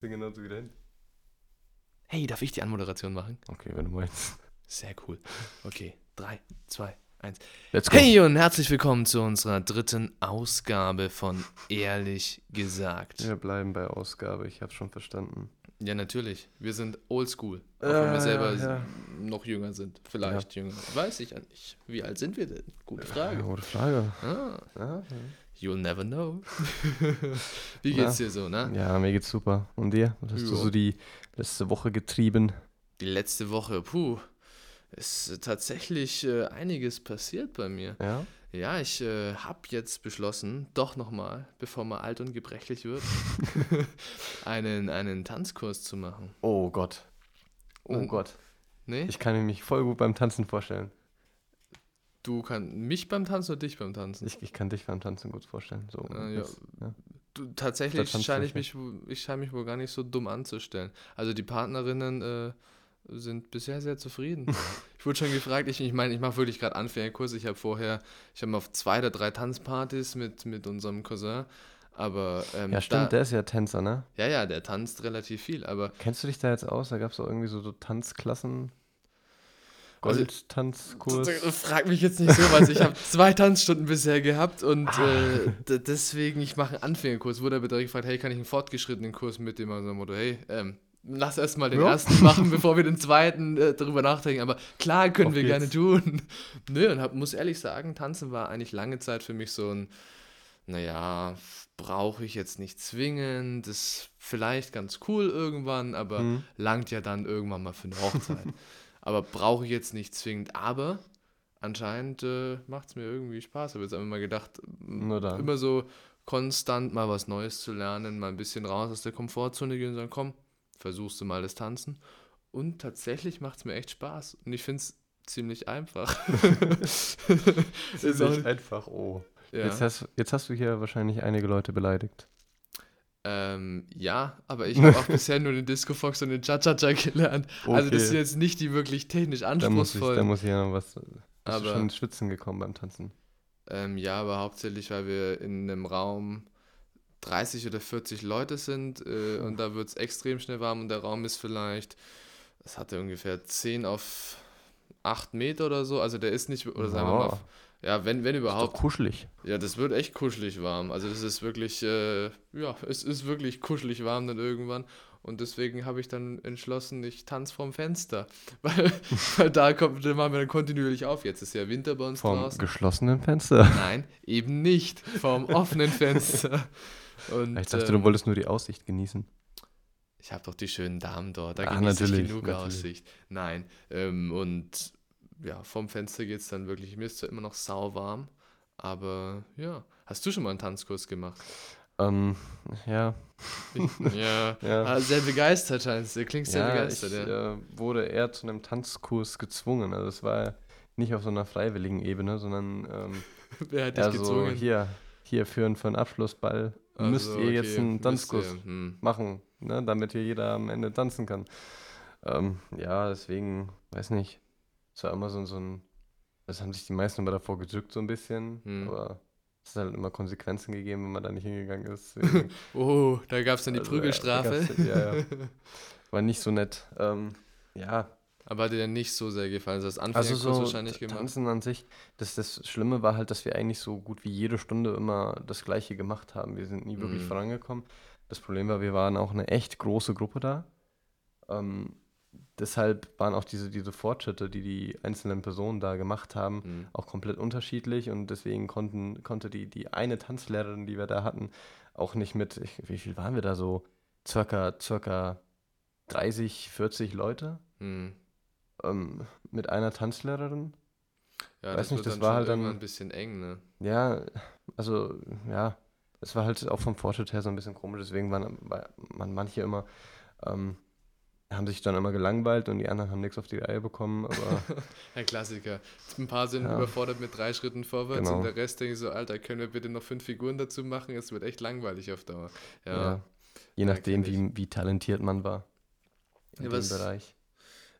Bin genau so hin. Hey, darf ich die Anmoderation machen? Okay, wenn du meinst. Sehr cool. Okay, 3, 2, 1. Let's go. Hey und herzlich willkommen zu unserer dritten Ausgabe von Ehrlich gesagt. Wir bleiben bei Ausgabe, ich hab's schon verstanden. Ja, natürlich. Wir sind oldschool. Auch Ja, wenn wir selber ja, ja. noch jünger sind. Vielleicht jünger. Weiß ich ja nicht. Wie alt sind wir denn? Gute Frage. Ja, gute Frage. Ah, Ja, you'll never know. Wie geht's dir so, ne? ja, mir geht's super. Und dir? Was hast du Ja. so die letzte Woche getrieben? Die letzte Woche, puh, ist tatsächlich äh, einiges passiert bei mir. Ja? Ja, ich äh, habe jetzt beschlossen, doch nochmal, bevor man alt und gebrechlich wird, einen, einen Tanzkurs zu machen. Oh Gott. Oh Und- Gott. Nee? Ich kann mich voll gut beim Tanzen vorstellen. Du kannst mich beim Tanzen oder dich beim Tanzen? Ich, ich kann dich beim Tanzen gut vorstellen. So, Äh, ja. jetzt, ja. Du, tatsächlich scheine ich mich, ich scheine mich wohl gar nicht so dumm anzustellen. Also die Partnerinnen äh, sind bisher sehr zufrieden. ich wurde schon gefragt, ich, ich meine, ich mache wirklich gerade Anfängerkurs. Ich habe vorher, ich habe auf zwei oder drei Tanzpartys mit, mit unserem Cousin. Aber ähm, ja, stimmt, da, der ist ja Tänzer, ne? ja, ja, der tanzt relativ viel. Aber Kennst du dich da jetzt aus? Da gab es auch irgendwie so, so Tanzklassen. Also- Goldtanzkurs. frag mich jetzt nicht so was. Ich habe zwei Tanzstunden bisher gehabt und äh, d- deswegen, ich mache einen Anfängerkurs. Wurde aber direkt gefragt, hey, kann ich einen fortgeschrittenen Kurs mit dem also Motto, hey, ähm, lass erst mal den Ja. ersten machen, bevor wir den zweiten äh, darüber nachdenken. Aber klar, können Auf wir gerne geht's. tun. Nö, und hab, muss ehrlich sagen, Tanzen war eigentlich lange Zeit für mich so ein, naja, brauche ich jetzt nicht zwingend, ist vielleicht ganz cool irgendwann, aber Hm. langt ja dann irgendwann mal für eine Hochzeit. aber brauche ich jetzt nicht zwingend. Aber anscheinend äh, macht es mir irgendwie Spaß. Ich habe jetzt einfach mal gedacht, immer so konstant mal was Neues zu lernen, mal ein bisschen raus aus der Komfortzone gehen und sagen, komm, versuchst du mal das Tanzen. Und tatsächlich macht es mir echt Spaß. Und ich finde es ziemlich einfach. Ziemlich einfach, oh. ja. Jetzt, hast, jetzt hast du hier wahrscheinlich einige Leute beleidigt. Ähm, ja, aber ich habe auch bisher nur den Disco Fox und den Cha-Cha-Cha gelernt. Also das Okay. sind jetzt nicht die wirklich technisch Da muss ich, anspruchsvollen. da muss ich ja noch was. Bist Aber- schon ins Schwitzen gekommen beim Tanzen? Ähm, ja, aber hauptsächlich, weil wir in einem Raum 30 oder 40 Leute sind äh, und da wird es extrem schnell warm und der Raum ist vielleicht, das hatte ungefähr 10 auf 8 Meter oder so, also der ist nicht, oder sagen wir mal. Ja, wenn, wenn Ist doch überhaupt, kuschelig. ja, das wird echt kuschelig warm, also das ist wirklich, äh, ja, es ist wirklich kuschelig warm dann irgendwann und deswegen habe ich dann entschlossen, ich tanze vorm Fenster, weil, weil da kommt, da machen wir dann kontinuierlich auf, jetzt ist ja Winter bei uns Vom draußen. geschlossenen Fenster. Nein, eben nicht. Vom offenen Fenster. Und, Ich dachte, ähm, du wolltest nur die Aussicht genießen. ich habe doch die schönen Damen dort. Da Ah, genieße ich genug natürlich. Aussicht. Nein. Ähm, und ja, vom Fenster geht es dann wirklich. Mir ist zwar immer noch sauwarm, aber ja. Hast du schon mal einen Tanzkurs gemacht? Ähm, ja. ja. Ja. Ah, sehr begeistert scheinst du. Klingst sehr ja, begeistert, ich ja. äh, wurde eher zu einem Tanzkurs gezwungen. Also es war nicht auf so einer freiwilligen Ebene, sondern ähm, Wer hat dich eher so gezwungen? hier, hier für, einen- für einen Abschlussball Also, müsst ihr jetzt okay, einen müsst Tanzkurs hm. machen, ne, damit hier jeder am Ende tanzen kann. Ähm, ja, deswegen, weiß nicht. Es war immer so, so ein, das haben sich die meisten immer davor gedrückt so ein bisschen, Hm. aber es hat halt immer Konsequenzen gegeben, wenn man da nicht hingegangen ist. Oh, da gab es dann die Also, Prügelstrafe. ja, ja. war nicht so nett. Ähm, ja, Aber hat dir dann nicht so sehr gefallen. Also das also Anfängerkurs so wahrscheinlich gemacht. Tanzen an sich, das, das Schlimme war halt, dass wir eigentlich so gut wie jede Stunde immer das Gleiche gemacht haben. Wir sind nie wirklich Mhm. vorangekommen. Das Problem war, wir waren auch eine echt große Gruppe da. Ähm, deshalb waren auch diese, diese Fortschritte, die die einzelnen Personen da gemacht haben, Hm. auch komplett unterschiedlich und deswegen konnten, konnte die, die eine Tanzlehrerin, die wir da hatten, auch nicht mit, ich, wie viel waren wir da so? Circa, circa 30, 40 Leute Hm. ähm, mit einer Tanzlehrerin. Ja, Weiß das nicht, das war halt dann- ein bisschen eng, ne? Ja, also ja, es war halt auch vom Fortschritt her so ein bisschen komisch, deswegen waren, war- man manche immer, ähm, haben sich dann immer gelangweilt und die anderen haben nichts auf die Reihe bekommen, aber Ein Klassiker. Ein paar sind Ja. überfordert mit drei Schritten vorwärts Genau. und der Rest denkt so, Alter, können wir bitte noch fünf Figuren dazu machen? Es wird echt langweilig auf Dauer. Ja. ja, je Ja, nachdem, wie, wie talentiert man war in Ja, dem Bereich.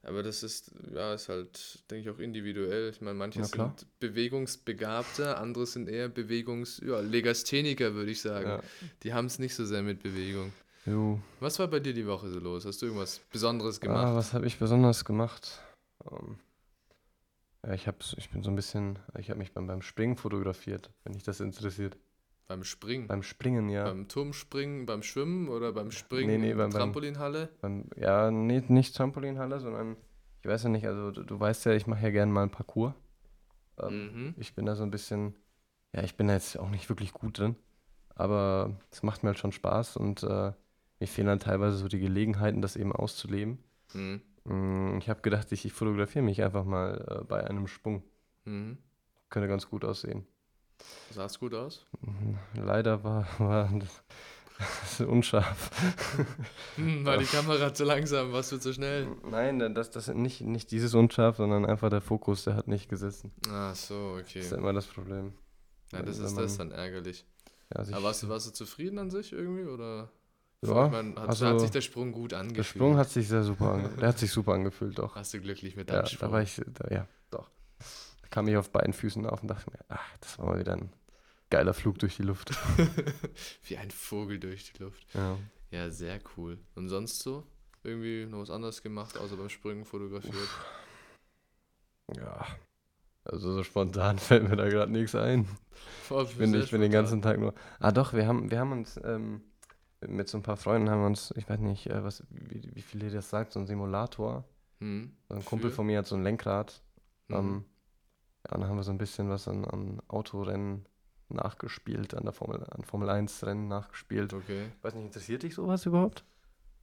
Aber das ist, ja, ist halt, denke ich, auch individuell. Ich meine, manche sind bewegungsbegabter, andere sind eher Bewegungs-, ja, Legastheniker, würde ich sagen. Die haben es nicht so sehr mit Bewegung. Jo. Was war bei dir die Woche so los? Hast du irgendwas Besonderes Ah, gemacht? was habe ich besonders gemacht? Ähm, ja, ich, hab, ich bin so ein bisschen, ich habe mich beim, beim Springen fotografiert, wenn dich das interessiert. beim Springen? Beim Springen, ja. Beim Turmspringen, beim Schwimmen oder beim Springen Nee, nee, beim- Trampolinhalle? Beim, ja, nee, nicht Trampolinhalle, sondern ich weiß ja nicht, also du, du weißt ja, ich mache ja gerne mal einen Parcours. Ähm, Mhm. Ich bin da so ein bisschen, ja, ich bin da jetzt auch nicht wirklich gut drin, aber es macht mir halt schon Spaß und äh, mir fehlen dann teilweise so die Gelegenheiten, das eben auszuleben. Mhm. Mm, Ich habe gedacht, ich, ich fotografiere mich einfach mal äh, bei einem Sprung. Mhm. Könnte ganz gut aussehen. Sah's gut aus? Mhm, Leider war, war das unscharf. Hm, war die Kamera zu langsam, warst du zu schnell? Nein, das, das nicht, nicht dieses unscharf, sondern einfach der Fokus, der hat nicht gesessen. Ach so, Das okay. ist ja immer das Problem. Ja, das wenn ist das dann ärgerlich. Ja, also Aber warst du, warst du zufrieden an sich irgendwie? Oder? Ja, mein, hat, also hat sich der Sprung gut der angefühlt? Sprung hat sich sehr super ange der hat sich super angefühlt, doch. Warst du glücklich mit Ja, deinem Sprung? da war ich, da, ja, doch. Da kam ich auf beiden Füßen auf und dachte mir, ach, das war mal wieder ein geiler Flug durch die Luft. Wie ein Vogel durch die Luft. Ja. Ja, sehr cool. Und sonst so? Irgendwie noch was anderes gemacht, außer beim Springen fotografiert? ja. Also so spontan fällt mir da gerade nichts ein. Boah, Ich bin, ich bin den ganzen Tag nur. Ah doch, wir haben, wir haben uns ähm, mit so ein paar Freunden haben wir uns, ich weiß nicht, äh, was, wie, wie viel ihr das sagt, so ein Simulator. Hm. So ein Kumpel Für? von mir hat so ein Lenkrad. Mhm. Ähm, ja, und dann haben wir so ein bisschen was an, an Autorennen nachgespielt, an der Formel, an Formel 1 Rennen nachgespielt. Okay. Weiß nicht, interessiert dich sowas überhaupt?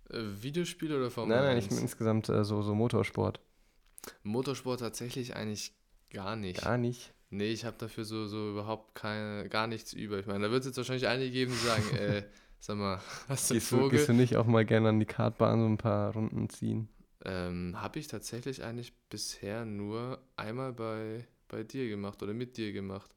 Äh, Videospiel oder Formel nein, nein, 1? ich bin insgesamt äh, so, so Motorsport. Motorsport tatsächlich eigentlich gar nicht. Gar nicht. Nee, ich habe dafür so, so überhaupt keine, gar nichts über. Ich meine, da wird es jetzt wahrscheinlich einige geben, die sagen, äh, sag mal, hast du einen Gehst du, Vogel? gehst du nicht auch mal gerne an die Kartbahn so ein paar Runden ziehen? Ähm, habe ich tatsächlich eigentlich bisher nur einmal bei, bei dir gemacht oder mit dir gemacht,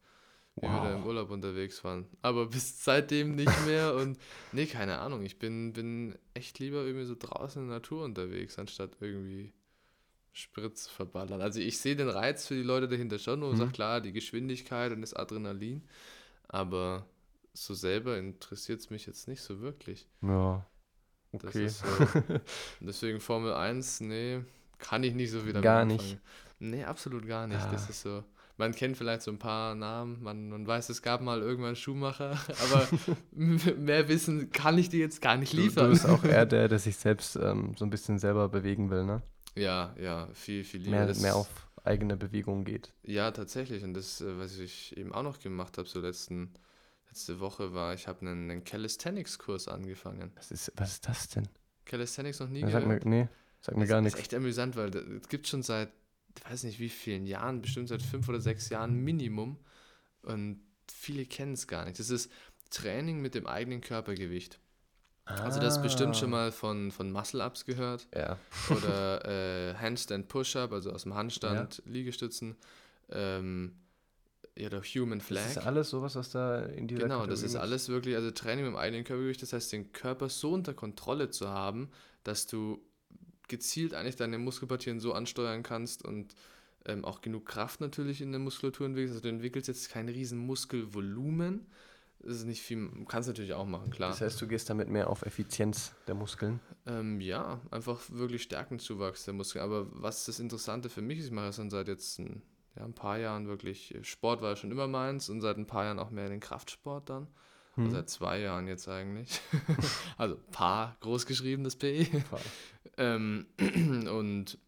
wie wir da im Wow. Urlaub unterwegs waren. Aber bis seitdem nicht mehr und nee, keine Ahnung. Ich bin, bin echt lieber irgendwie so draußen in der Natur unterwegs, anstatt irgendwie Spritz verballern. Also ich sehe den Reiz für die Leute dahinter schon und Mhm. sag klar, die Geschwindigkeit und das Adrenalin, aber so selber interessiert es mich jetzt nicht so wirklich. Ja. Das Okay. ist so. Und deswegen Formel 1, nee, kann ich nicht so wieder Gar mit nicht. anfangen. Nee, absolut gar nicht. Ah. Das ist so. Man kennt vielleicht so ein paar Namen, man, man weiß, es gab mal irgendwann Schuhmacher, aber mehr Wissen kann ich dir jetzt gar nicht Du, du liefern. bist auch eher der, der sich selbst ähm, so ein bisschen selber bewegen will, ne? ja, ja, viel, viel lieber. Mehr, Das- mehr auf eigene Bewegung geht. Ja, tatsächlich. Und das, äh, was ich eben auch noch gemacht habe, so letzten, letzte Woche war, ich habe einen, einen Calisthenics-Kurs angefangen. Was ist, was ist das denn? Calisthenics noch nie Ja, sag mir, nee, sag mir Das gar ist nichts. echt amüsant, weil es gibt schon seit, ich weiß nicht wie vielen Jahren, bestimmt seit fünf oder sechs Jahren Minimum. Und viele kennen es gar nicht. Das ist Training mit dem eigenen Körpergewicht. Also das ist bestimmt schon Ah. mal von, von Muscle-Ups gehört. Ja. Oder äh, Handstand Push-Up, also aus dem Handstand Liegestützen. Ähm, ja, der Human Flag. Das ist alles sowas, was da in dieser Genau, das Kategorie ist mit- alles wirklich, also Training dem eigenen Körpergewicht, das heißt, den Körper so unter Kontrolle zu haben, dass du gezielt eigentlich deine Muskelpartien so ansteuern kannst und ähm, auch genug Kraft natürlich in der Muskulatur entwickelst. Also du entwickelst jetzt kein riesen Muskelvolumen. Das ist nicht viel, kannst natürlich auch machen, klar. Das heißt, du gehst damit mehr auf Effizienz der Muskeln. Ähm, ja, einfach wirklich Stärkenzuwachs der Muskeln. Aber was das Interessante für mich ist, ich mache schon seit jetzt ein, ja, ein paar Jahren wirklich, äh, Sport war schon immer meins und seit ein paar Jahren auch mehr den Kraftsport dann. Hm. Also seit zwei Jahren jetzt eigentlich. also paar großgeschrieben, das PE. ähm, und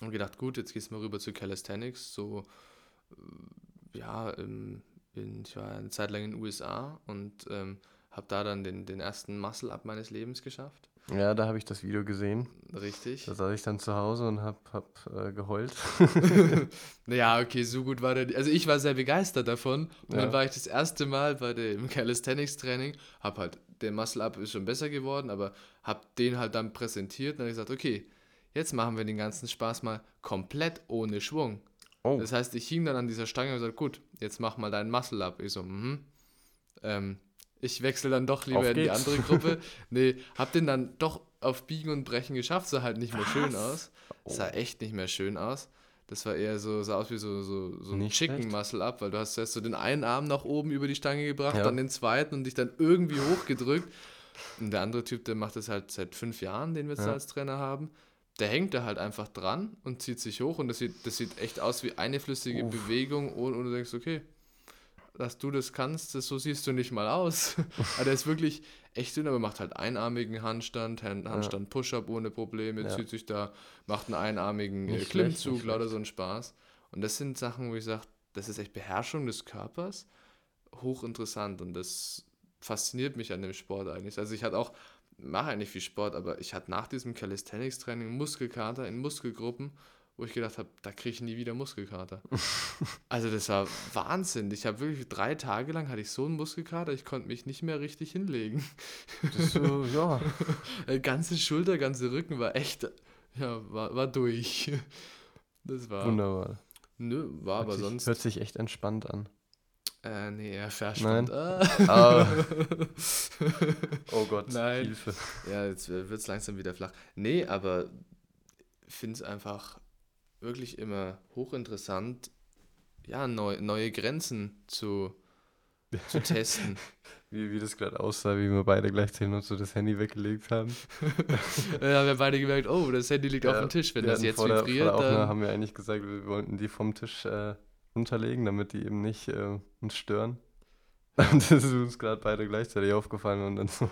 und gedacht, gut, jetzt gehst du mal rüber zu Calisthenics. So, äh, ja, ähm, in, ich war eine Zeit lang in den USA und ähm, habe da dann den, den ersten Muscle-Up meines Lebens geschafft. Ja, da habe ich das Video gesehen. Richtig. Da saß ich dann zu Hause und habe hab, äh, geheult. naja, okay, so gut war der. Also ich war sehr begeistert davon. Und Ja. dann war ich das erste Mal bei dem Calisthenics-Training, hab halt, der Muscle-Up ist schon besser geworden, aber hab den halt dann präsentiert und dann hab ich gesagt, okay, jetzt machen wir den ganzen Spaß mal komplett ohne Schwung. Oh, Das heißt, ich hing dann an dieser Stange und gesagt, gut, jetzt mach mal deinen Muscle-Up. Ich so, mhm. Ähm, ich wechsle dann doch lieber Auf in die andere Gruppe. nee, hab den dann doch auf Biegen und Brechen geschafft, sah halt nicht mehr schön aus. Sah Oh. echt nicht mehr schön aus. Das war eher so, sah aus wie so, so, so ein Nicht Chicken schlecht. Muscle Up, weil du hast erst so den einen Arm nach oben über die Stange gebracht, Ja. dann den zweiten und dich dann irgendwie hochgedrückt. Und der andere Typ, der macht das halt seit fünf Jahren, den wir jetzt Ja. als Trainer haben. Der hängt da halt einfach dran und zieht sich hoch und das sieht, das sieht echt aus wie eine flüssige Uff. Bewegung und, und du denkst, okay, dass du das kannst, das, so siehst du nicht mal aus. aber der ist wirklich echt dünn, aber macht halt einarmigen Handstand, Hand- Handstand Push-Up ohne Probleme, Ja. zieht sich da, macht einen einarmigen äh, Nicht Klimmzug, lauter so ein Spaß. Und das sind Sachen, wo ich sage, das ist echt Beherrschung des Körpers, hochinteressant und das fasziniert mich an dem Sport eigentlich. Also ich hatte auch, mache eigentlich viel Sport, aber ich hatte nach diesem Calisthenics-Training Muskelkater in Muskelgruppen, wo ich gedacht habe, da kriege ich nie wieder Muskelkater. also das war Wahnsinn. Ich habe wirklich drei Tage lang hatte ich so einen Muskelkater, ich konnte mich nicht mehr richtig hinlegen. Das so, ja. Äh, ganze Schulter, ganze Rücken war echt, ja, war, war durch. Das war, Wunderbar. nö, war aber hört sich, sonst, Hört sich echt entspannt an. äh, nee, eher Verstand. Ah. Ah. Oh Gott, Nein. Hilfe. Ja, jetzt wird es langsam wieder flach. Nee, aber finde es einfach wirklich immer hochinteressant, ja, neu, neue Grenzen zu, zu testen. Wie, wie das gerade aussah, wie wir beide gleichzeitig noch so das Handy weggelegt haben. ja, haben wir beide gemerkt, oh, das Handy liegt auf Ja, dem Tisch. Wenn Wir das jetzt vor der, vor vibriert, der Aufnahme dann... haben wir eigentlich gesagt, wir wollten die vom Tisch äh, runterlegen, damit die eben nicht äh, uns stören. Und das ist uns gerade beide gleichzeitig aufgefallen und dann so.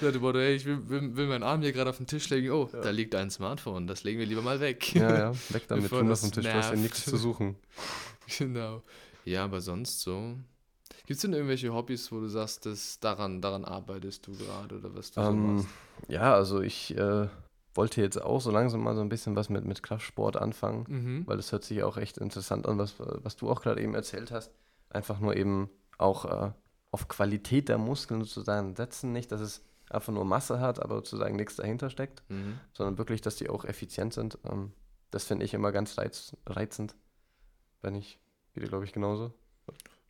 Ja, du hey, ich will, will, will meinen Arm hier gerade auf den Tisch legen. Oh, Ja. da liegt ein Smartphone. Das legen wir lieber mal weg. Ja, ja, weg damit, tun auf das dem Tisch, du hast ja nervt. nichts zu suchen. Genau. Ja, aber sonst so. Gibt es denn irgendwelche Hobbys, wo du sagst, dass daran, daran arbeitest du gerade oder was du so Ähm, machst? ja, also ich äh, wollte jetzt auch so langsam mal so ein bisschen was mit, mit Kraftsport anfangen, Mhm. weil das hört sich auch echt interessant an, was, was du auch gerade eben erzählt hast. Einfach nur eben auch äh, auf Qualität der Muskeln sozusagen setzen, nicht, dass es einfach nur Masse hat, aber sozusagen nichts dahinter steckt, Mhm. sondern wirklich, dass die auch effizient sind. Ähm, das finde ich immer ganz reiz, reizend, wenn ich, geht dir glaube ich genauso.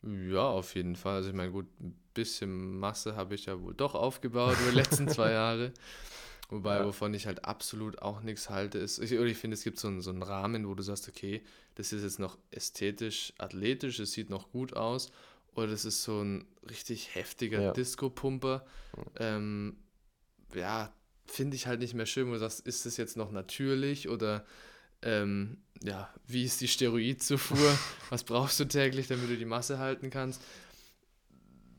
Ja, auf jeden Fall. Also ich meine, gut, ein bisschen Masse habe ich ja wohl doch aufgebaut über die letzten zwei Jahre. Wobei, Ja. wovon ich halt absolut auch nichts halte, ist, ich, ich finde, es gibt so einen, so einen Rahmen, wo du sagst, okay, das ist jetzt noch ästhetisch, athletisch, es sieht noch gut aus, oder das ist so ein richtig heftiger Ja. Disco-Pumper. Ähm, ja, finde ich halt nicht mehr schön, wo du sagst, ist das jetzt noch natürlich oder ähm, ja, wie ist die Steroidzufuhr? Was brauchst du täglich, damit du die Masse halten kannst?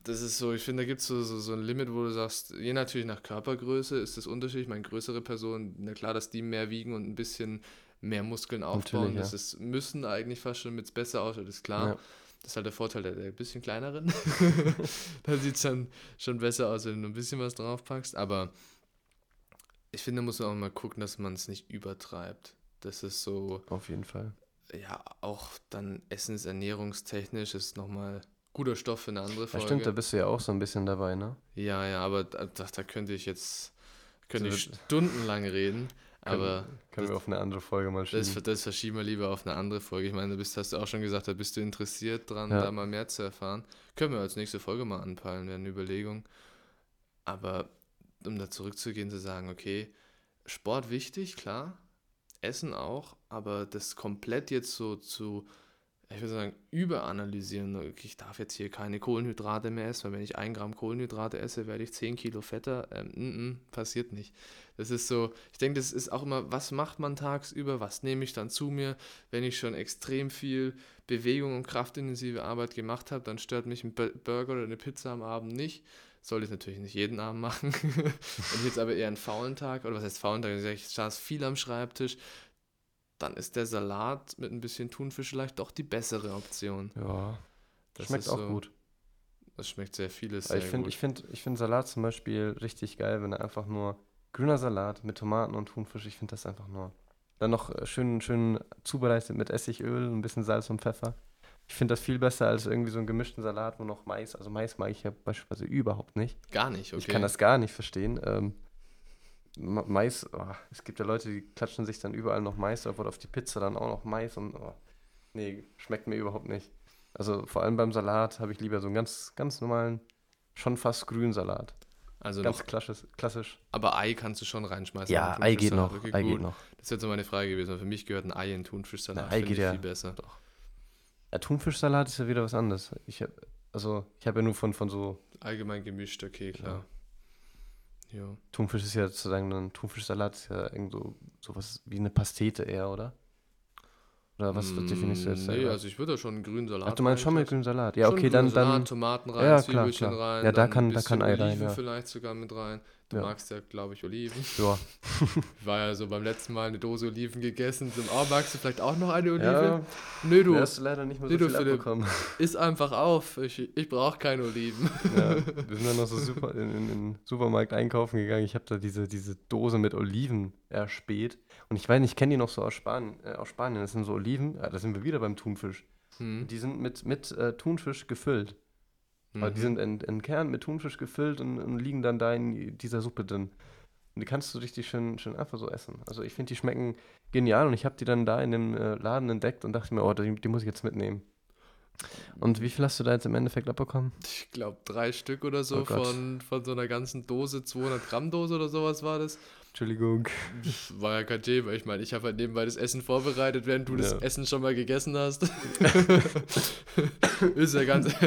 Das ist so, ich finde, da gibt es so, so, so ein Limit, wo du sagst, je natürlich nach Körpergröße ist das unterschiedlich. Ich meine, größere Personen, na klar, dass die mehr wiegen und ein bisschen mehr Muskeln aufbauen. Natürlich, ja. Das ist, müssen eigentlich fast schon, damit es besser ausschaut, ist klar. Ja. Das ist halt der Vorteil der, der bisschen kleineren. da sieht es dann schon besser aus, wenn du ein bisschen was draufpackst. Aber ich finde, da muss man auch mal gucken, dass man es nicht übertreibt. Das ist so, Auf jeden Fall. ja, auch dann essensernährungstechnisch ist nochmal guter Stoff für eine andere Ja, Folge. stimmt, da bist du ja auch so ein bisschen dabei, ne? ja, ja, aber da, da, könnte ich jetzt könnte So ich stundenlang reden. Aber Können wir auf eine andere Folge mal schieben. das, das verschieben wir lieber auf eine andere Folge. Ich meine, du bist, hast du auch schon gesagt, da bist du interessiert dran, Ja. da mal mehr zu erfahren. Können wir als nächste Folge mal anpeilen, wäre eine Überlegung. Aber um da zurückzugehen, zu sagen, okay, Sport wichtig, klar, Essen auch, aber das komplett jetzt so zu, ich würde sagen, überanalysieren. Ich darf jetzt hier keine Kohlenhydrate mehr essen, weil wenn ich ein Gramm Kohlenhydrate esse, werde ich 10 Kilo fetter. Ähm, mm, mm, passiert nicht. Das ist so, ich denke, das ist auch immer, was macht man tagsüber, was nehme ich dann zu mir, wenn ich schon extrem viel Bewegung und kraftintensive Arbeit gemacht habe, dann stört mich ein Bu- Burger oder eine Pizza am Abend nicht. Sollte ich natürlich nicht jeden Abend machen. wenn ich jetzt aber eher einen faulen Tag, oder was heißt faulen Tag, ich saß viel am Schreibtisch, dann ist der Salat mit ein bisschen Thunfisch vielleicht doch die bessere Option. Ja, Das schmeckt auch so- gut. Das schmeckt sehr vieles sehr ich finde ich find, ich find Salat zum Beispiel richtig geil, wenn er einfach nur grüner Salat mit Tomaten und Thunfisch, ich finde das einfach nur. Dann noch äh, schön, schön zubereitet mit Essigöl, ein bisschen Salz und Pfeffer. Ich finde das viel besser als irgendwie so einen gemischten Salat, wo noch Mais, also Mais mag ich ja beispielsweise überhaupt nicht. Gar nicht, okay. Ich kann das gar nicht verstehen. Ähm, Mais, oh, es gibt ja Leute, die klatschen sich dann überall noch Mais drauf oder auf die Pizza dann auch noch Mais und oh, nee, schmeckt mir überhaupt nicht. Also vor allem beim Salat habe ich lieber so einen ganz, ganz normalen, schon fast grünen Salat. also Ganz noch, klassisch. klassisch. aber Ei kannst du schon reinschmeißen. Ja, Ei geht noch. Ei gut. geht noch. Das wäre jetzt so meine Frage gewesen. Für mich gehört ein Ei in Thunfischsalat. Na, Ei geht ich ja. viel besser. Ja, Thunfischsalat ist ja wieder was anderes. Ich habe also ich habe ja nur von, von so, Allgemein gemischt, okay, klar. Ja. Thunfisch ist ja sozusagen ein Thunfischsalat, ist ja irgend so sowas wie eine Pastete eher, oder? Oder was Mm, definierst du jetzt Nee, selber? also ich würde schon einen grünen Salat Ach, du meinst schon mit grünem Salat. Ja, Schon okay, dann, Salat, dann, Tomaten rein, Ja, klar, Zwiebelchen klar. rein. Ja, da kann- ein da kann Ei rein, ja. vielleicht sogar mit rein. Du Ja. magst ja, glaube ich, Oliven. ja. Ich war ja so beim letzten Mal eine Dose Oliven gegessen. Zum oh, magst du vielleicht auch noch eine Olive? Ja, Nö, du, hast leider nicht mehr so du, viel Philipp. abbekommen. iss einfach auf. Ich, ich brauche keine Oliven. Ja, wir sind dann noch so super in, in, in den Supermarkt einkaufen gegangen. Ich habe da diese, diese Dose mit Oliven erspäht. Und ich weiß nicht, ich kenne die noch so aus Spanien, äh, aus Spanien. Das sind so Oliven. Ja, da sind wir wieder beim Thunfisch. Hm. Die sind mit, mit äh, Thunfisch gefüllt. Aber die Mhm. sind in, in Kern mit Thunfisch gefüllt und, und liegen dann da in dieser Suppe drin. Und die kannst du richtig schön, schön einfach so essen. Also ich finde, die schmecken genial und ich habe die dann da in dem äh, Laden entdeckt und dachte mir, oh, die, die muss ich jetzt mitnehmen. Und wie viel hast du da jetzt im Endeffekt abbekommen? Ich glaube, drei Stück oder so Oh von, von so einer ganzen Dose, 200 Gramm Dose oder sowas war das. Entschuldigung. War ja kein Thema. Ich meine, ich habe halt nebenbei das Essen vorbereitet, während du das Ja. Essen schon mal gegessen hast. Ist ja ganz.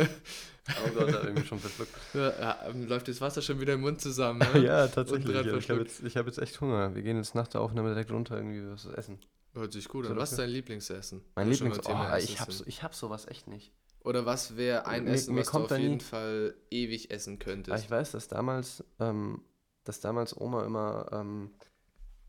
Oh Gott, da irgendwie schon verschluckt. ja, ja, läuft das Wasser schon wieder im Mund zusammen. ne? ja, tatsächlich. Ja, ich habe jetzt, ich hab jetzt echt Hunger. Wir gehen jetzt nach der Aufnahme direkt runter irgendwie was essen. Hört sich gut an. Was ist dein Lieblingsessen? Mein Wo wir schon Lieblings... beim Thema Oh, ich hab, sind. so, ich hab sowas echt nicht. Oder was wäre ein Mir- Essen, mir was du auf jeden nie- Fall ewig essen Aber könntest? ich weiß, dass damals, ähm, dass damals Oma immer ähm,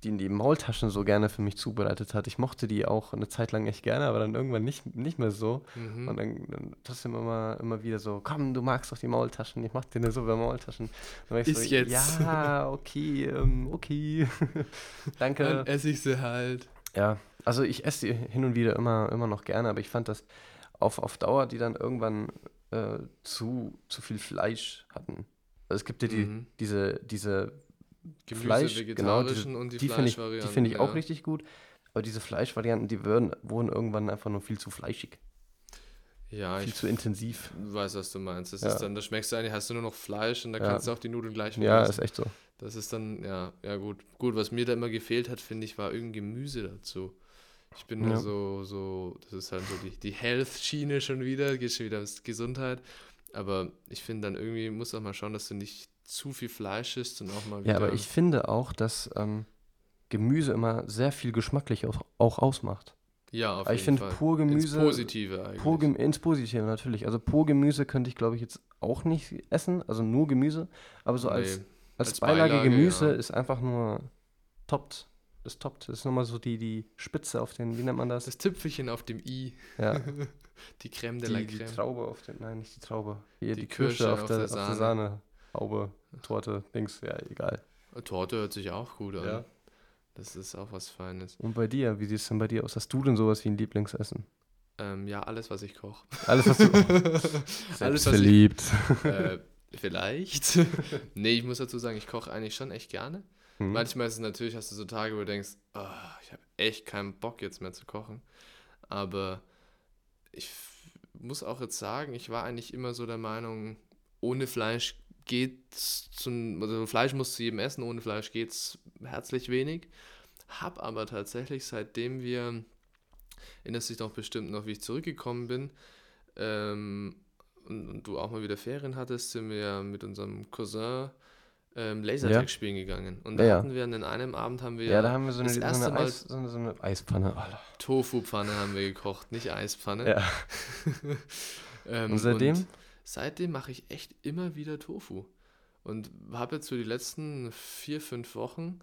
die, die Maultaschen so gerne für mich zubereitet hat. Ich mochte die auch eine Zeit lang echt gerne, aber dann irgendwann nicht, nicht mehr so. Mhm. Und dann, dann trotzdem immer, immer wieder so, komm, du magst doch die Maultaschen, ich mach dir eine Suppe Maultaschen. Dann war ich Iss so, jetzt. Ja, okay, ähm, okay. Danke. Dann esse ich sie halt. Ja, also ich esse die hin und wieder immer, immer noch gerne, aber ich fand das auf, auf Dauer, die dann irgendwann äh, zu, zu viel Fleisch hatten. Also es gibt ja die, Mhm. diese, diese Gemüse, Fleisch, genau, diese, und die, die finde ich, die finde ich auch ja. richtig gut, aber diese Fleischvarianten, die würden, wurden irgendwann einfach nur viel zu fleischig, Ja, viel zu intensiv. weiß, was du meinst. Das Ja. ist dann, da schmeckst du eigentlich, hast du nur noch Fleisch und da Ja. kannst du auch die Nudeln gleich Ja, essen. ist echt so. Das ist dann, ja, ja gut. Gut, was mir da immer gefehlt hat, finde ich, war irgendein Gemüse dazu. Ich bin Ja. so, so, das ist halt so die, die Health-Schiene schon wieder, geht schon wieder um Gesundheit. Aber ich finde dann irgendwie, muss auch mal schauen, dass du nicht zu viel Fleisch isst und auch mal wieder. Ja, aber ich finde auch, dass ähm, Gemüse immer sehr viel geschmacklich auch, auch ausmacht. ja, auf Aber ich jeden finde Fall. pur Gemüse. Ins Positive eigentlich. Pur Gem ins Positive natürlich. Also pur Gemüse könnte ich, glaube ich, jetzt auch nicht essen. Also nur Gemüse. Aber so als, Nee. als, als Beilage, Beilage, Gemüse ja. ist einfach nur toppt. Das toppt. Das ist nochmal so die, die Spitze auf den, wie nennt man das? Das Tüpfelchen auf dem I. Ja, Die Creme de la die, die Creme. Traube auf den, nein, nicht die Traube. Hier, Die die, Kirsche, Kirsche auf, auf der, der auf der Sahne. Haube, Torte, Dings, ja, egal. Torte hört sich auch gut an. Ja. Das ist auch was Feines. Und bei dir, wie sieht es denn bei dir aus? Hast du denn sowas wie ein Lieblingsessen? Ähm, ja, alles, was ich koche. Alles, was du. Alles, was ich- verliebt. äh, vielleicht. nee, ich muss dazu sagen, ich koche eigentlich schon echt gerne. Hm. Manchmal ist es natürlich, hast du so Tage, wo du denkst, ah, ich habe echt keinen Bock jetzt mehr zu kochen. Aber ich muss auch jetzt sagen, ich war eigentlich immer so der Meinung, ohne Fleisch geht's zum, also Fleisch muss zu jedem essen, ohne Fleisch geht's herzlich wenig. Hab aber tatsächlich, seitdem wir, erinnerst dich doch bestimmt noch, wie ich zurückgekommen bin, ähm, und, und du auch mal wieder Ferien hattest, sind wir mit unserem Cousin ähm, Lasertag Ja. spielen gegangen. Und da Ja, hatten wir an einem Abend haben wir Ja, da haben wir so eine, so eine, Eis, so eine, so eine Eispfanne. Oh, Tofu-Pfanne haben wir gekocht, nicht Eispfanne. ja. Ähm, Und seitdem? Seitdem mache ich echt immer wieder Tofu. Und habe jetzt für die letzten vier, fünf Wochen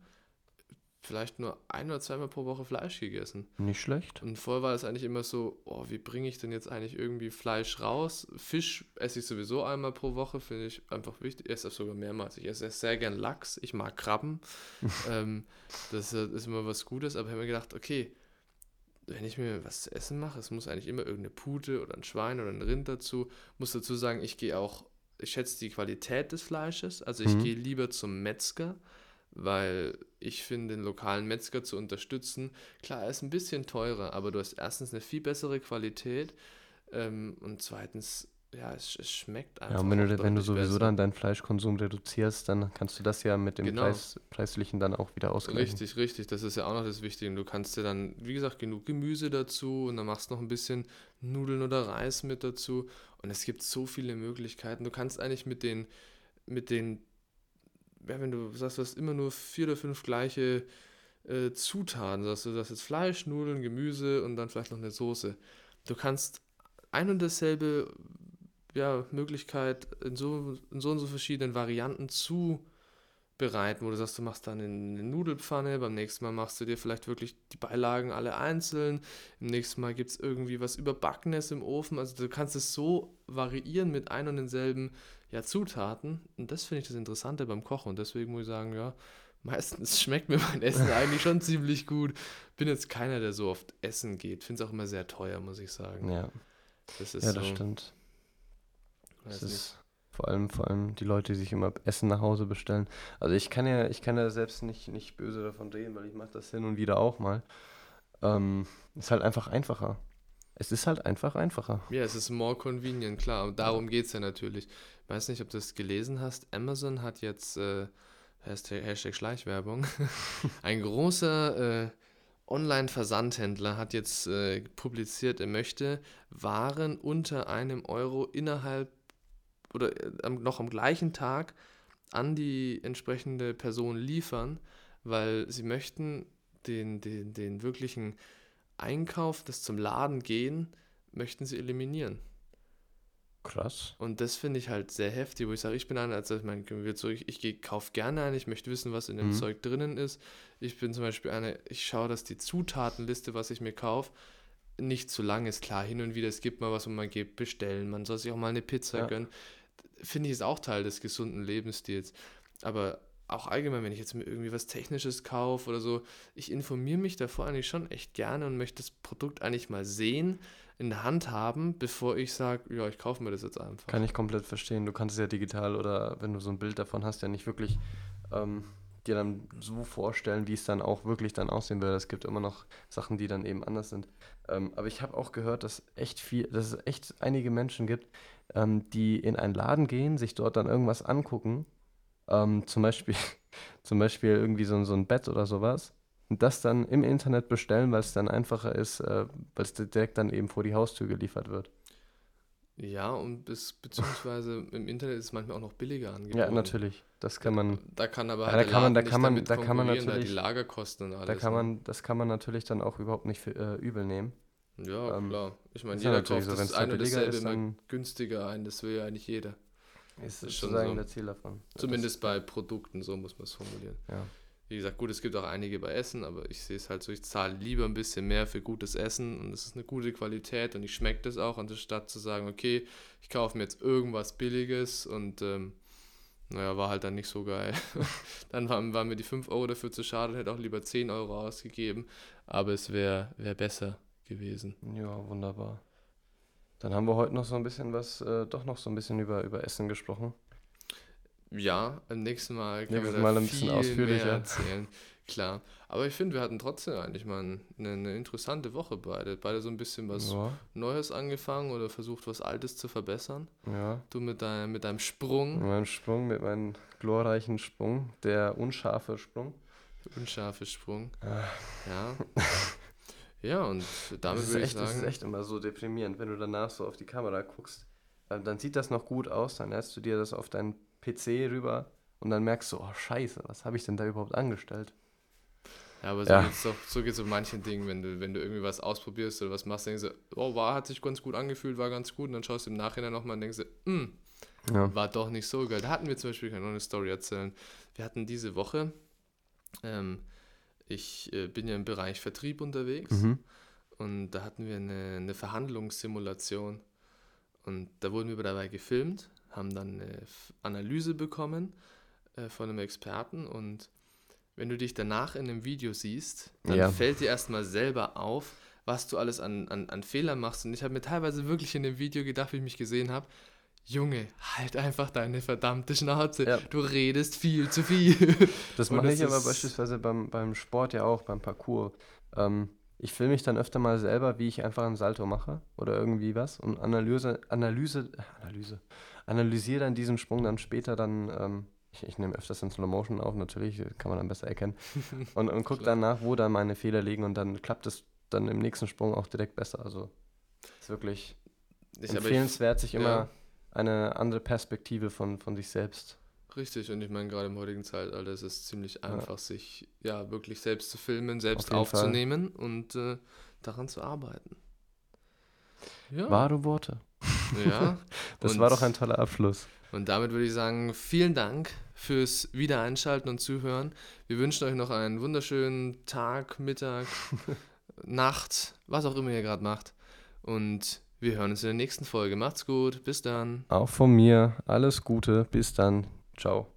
vielleicht nur ein oder zweimal pro Woche Fleisch gegessen. Nicht schlecht. Und vorher war es eigentlich immer so, oh, wie bringe ich denn jetzt eigentlich irgendwie Fleisch raus? Fisch esse ich sowieso einmal pro Woche, finde ich einfach wichtig. Ich esse das sogar mehrmals. Ich esse sehr gern Lachs, ich mag Krabben. ähm, das ist immer was Gutes, aber ich habe mir gedacht, okay, wenn ich mir was zu essen mache, es muss eigentlich immer irgendeine Pute oder ein Schwein oder ein Rind dazu. Muss dazu sagen, ich gehe auch, ich schätze die Qualität des Fleisches. Also ich Mhm. gehe lieber zum Metzger, weil ich finde, den lokalen Metzger zu unterstützen, klar, er ist ein bisschen teurer, aber du hast erstens eine viel bessere Qualität ähm, und zweitens, ja, es, es schmeckt einfach. Ja, und wenn du, wenn du sowieso besser. dann deinen Fleischkonsum reduzierst, dann kannst du das ja mit dem Genau. Preis, Preislichen dann auch wieder ausgleichen. Richtig, richtig. Das ist ja auch noch das Wichtige. Du kannst dir dann, wie gesagt, genug Gemüse dazu und dann machst du noch ein bisschen Nudeln oder Reis mit dazu. Und es gibt so viele Möglichkeiten. Du kannst eigentlich mit den, mit den ja, wenn du sagst, du hast immer nur vier oder fünf gleiche äh, Zutaten, sagst du, das jetzt Fleisch, Nudeln, Gemüse und dann vielleicht noch eine Soße. Du kannst ein und dasselbe ja, Möglichkeit in so, in so und so verschiedenen Varianten zubereiten, wo du sagst, du machst dann eine Nudelpfanne, beim nächsten Mal machst du dir vielleicht wirklich die Beilagen alle einzeln, im nächsten Mal gibt es irgendwie was Überbackenes im Ofen, also du kannst es so variieren mit ein und denselben ja, Zutaten und das finde ich das Interessante beim Kochen und deswegen muss ich sagen, ja, meistens schmeckt mir mein Essen eigentlich schon ziemlich gut. Bin jetzt keiner, der so oft essen geht. Finde es auch immer sehr teuer, muss ich sagen. Ja, Das ist ja das so, stimmt. Weiß Das ist vor allem, vor allem die Leute, die sich immer Essen nach Hause bestellen. Also ich kann ja, ich kann ja selbst nicht, nicht böse davon reden, weil ich mache das hin und wieder auch mal. Ähm, ist halt einfach einfacher. Es ist halt einfach einfacher. Ja, es ist more convenient, klar. Und darum geht es ja natürlich. Ich weiß nicht, ob du das gelesen hast. Amazon hat jetzt, äh, Hashtag, Hashtag Schleichwerbung, ein großer äh, Online-Versandhändler hat jetzt äh, publiziert, er möchte Waren unter einem Euro innerhalb oder äh, noch am gleichen Tag an die entsprechende Person liefern, weil sie möchten den, den, den wirklichen Einkauf, das zum Laden gehen, möchten sie eliminieren. Krass. Und das finde ich halt sehr heftig, wo ich sage, ich bin einer, also ich meine, ich gehe, kaufe gerne ein, ich möchte wissen, was in dem Mhm. Zeug drinnen ist. Ich bin zum Beispiel einer, ich schaue, dass die Zutatenliste, was ich mir kaufe, nicht zu lang ist. Klar, hin und wieder, es gibt mal was, wo man geht, bestellen, man soll sich auch mal eine Pizza Ja. gönnen. Finde ich ist auch Teil des gesunden Lebensstils. Aber auch allgemein, wenn ich jetzt mir irgendwie was Technisches kaufe oder so, ich informiere mich davor eigentlich schon echt gerne und möchte das Produkt eigentlich mal sehen, in der Hand haben, bevor ich sage, ja, ich kaufe mir das jetzt einfach. Kann ich komplett verstehen. Du kannst es ja digital oder wenn du so ein Bild davon hast, ja nicht wirklich ähm, dir dann so vorstellen, wie es dann auch wirklich dann aussehen würde. Es gibt immer noch Sachen, die dann eben anders sind. Ähm, aber ich habe auch gehört, dass echt viel, dass es echt einige Menschen gibt, ähm, die in einen Laden gehen, sich dort dann irgendwas angucken. Ähm, zum Beispiel, zum Beispiel irgendwie so, ein- so ein Bett oder sowas. Und das dann im Internet bestellen, weil es dann einfacher ist, äh, weil es direkt dann eben vor die Haustür geliefert wird. Ja, und bis, beziehungsweise im Internet ist es manchmal auch noch billiger angeboten. Ja, natürlich. Das kann man. Da kann aber Ja, halt da der kann man- da kann man- da kann man konkurrieren, da die natürlich- Lagerkosten und alles. Da kann ne? man, das kann man natürlich dann auch überhaupt nicht für, äh, übel nehmen. Ja, ähm, klar. Ich meine, jeder kauft so, das da ein billiger dasselbe ist, immer günstiger ein. Das will ja eigentlich jeder. Ist ist schon sozusagen so. der Ziel davon. Zumindest bei Produkten, so muss man es formulieren. Ja. Wie gesagt, gut, es gibt auch einige bei Essen, aber ich sehe es halt so, ich zahle lieber ein bisschen mehr für gutes Essen und es ist eine gute Qualität und ich schmecke das auch, anstatt zu sagen, okay, ich kaufe mir jetzt irgendwas Billiges und ähm, naja, war halt dann nicht so geil. dann waren, waren mir die 5 Euro dafür zu schade, hätte auch lieber 10 Euro ausgegeben, aber es wäre wär besser gewesen. ja, wunderbar. Dann haben wir heute noch so ein bisschen was, äh, doch noch so ein bisschen über, über Essen gesprochen. Ja, beim nächsten Mal können Nächstes wir Mal ein bisschen ausführlicher. erzählen. Klar. Aber ich finde, wir hatten trotzdem eigentlich mal ein- eine, eine interessante Woche beide. Beide so ein bisschen was Ja, Neues angefangen oder versucht, was Altes zu verbessern. ja. Du mit deinem, mit deinem Mit Sprung, meinem Sprung, mit meinem glorreichen Sprung, der unscharfe Sprung. unscharfe Sprung. Ah. Ja. Ja, und damit das ist, würde ich echt, das ist sagen, echt immer so deprimierend, wenn du danach so auf die Kamera guckst. äh, Dann sieht das noch gut aus, dann lädst du dir das auf deinen PC rüber und dann merkst du, oh Scheiße, was habe ich denn da überhaupt angestellt? ja, aber so Ja. geht's doch, so geht's um manchen Dingen, wenn du, wenn du irgendwie was ausprobierst oder was machst, denkst du, oh, war, hat sich ganz gut angefühlt, war ganz gut, und dann schaust du im Nachhinein nochmal und denkst du, hm, Ja. war doch nicht so geil. Da hatten wir zum Beispiel, ich kann noch eine Story erzählen. Wir hatten diese Woche, ähm, ich äh, bin ja im Bereich Vertrieb unterwegs Mhm. und da hatten wir eine, eine Verhandlungssimulation und da wurden wir dabei gefilmt, haben dann eine Analyse bekommen äh, von einem Experten und wenn du dich danach in einem Video siehst, dann Ja. fällt dir erstmal selber auf, was du alles an, an, an Fehlern machst. Und ich habe mir teilweise wirklich in dem Video gedacht, wie ich mich gesehen habe, Junge, halt einfach deine verdammte Schnauze. Ja. Du redest viel zu viel. Das mache es ich aber beispielsweise beim, beim Sport ja auch, beim Parcours. Ähm, ich filme mich dann öfter mal selber, wie ich einfach einen Salto mache oder irgendwie was und Analyse, Analyse, Analyse, analysiere dann diesen Sprung dann später dann, ähm, ich, ich nehme öfters in Slow Motion auf, natürlich, kann man dann besser erkennen und, und gucke Klar. dann nach, wo dann meine Fehler liegen und dann klappt es dann im nächsten Sprung auch direkt besser. Also ist wirklich Ich, aber ich, empfehlenswert, sich ja. Eine andere Perspektive von, von sich selbst Richtig, und ich meine, gerade im heutigen Zeitalter ist es ziemlich einfach, sich ja wirklich selbst zu filmen, selbst aufzunehmen Fall. und äh, daran zu arbeiten. Ja. Wahre Worte. Ja. das war doch ein toller Abschluss. Und damit würde ich sagen, vielen Dank fürs Wiedereinschalten und Zuhören. Wir wünschen euch noch einen wunderschönen Tag, Mittag, Nacht, was auch immer ihr gerade macht. Und wir hören uns in der nächsten Folge. Macht's gut. Bis dann. Auch von mir. Alles Gute. Bis dann. Ciao.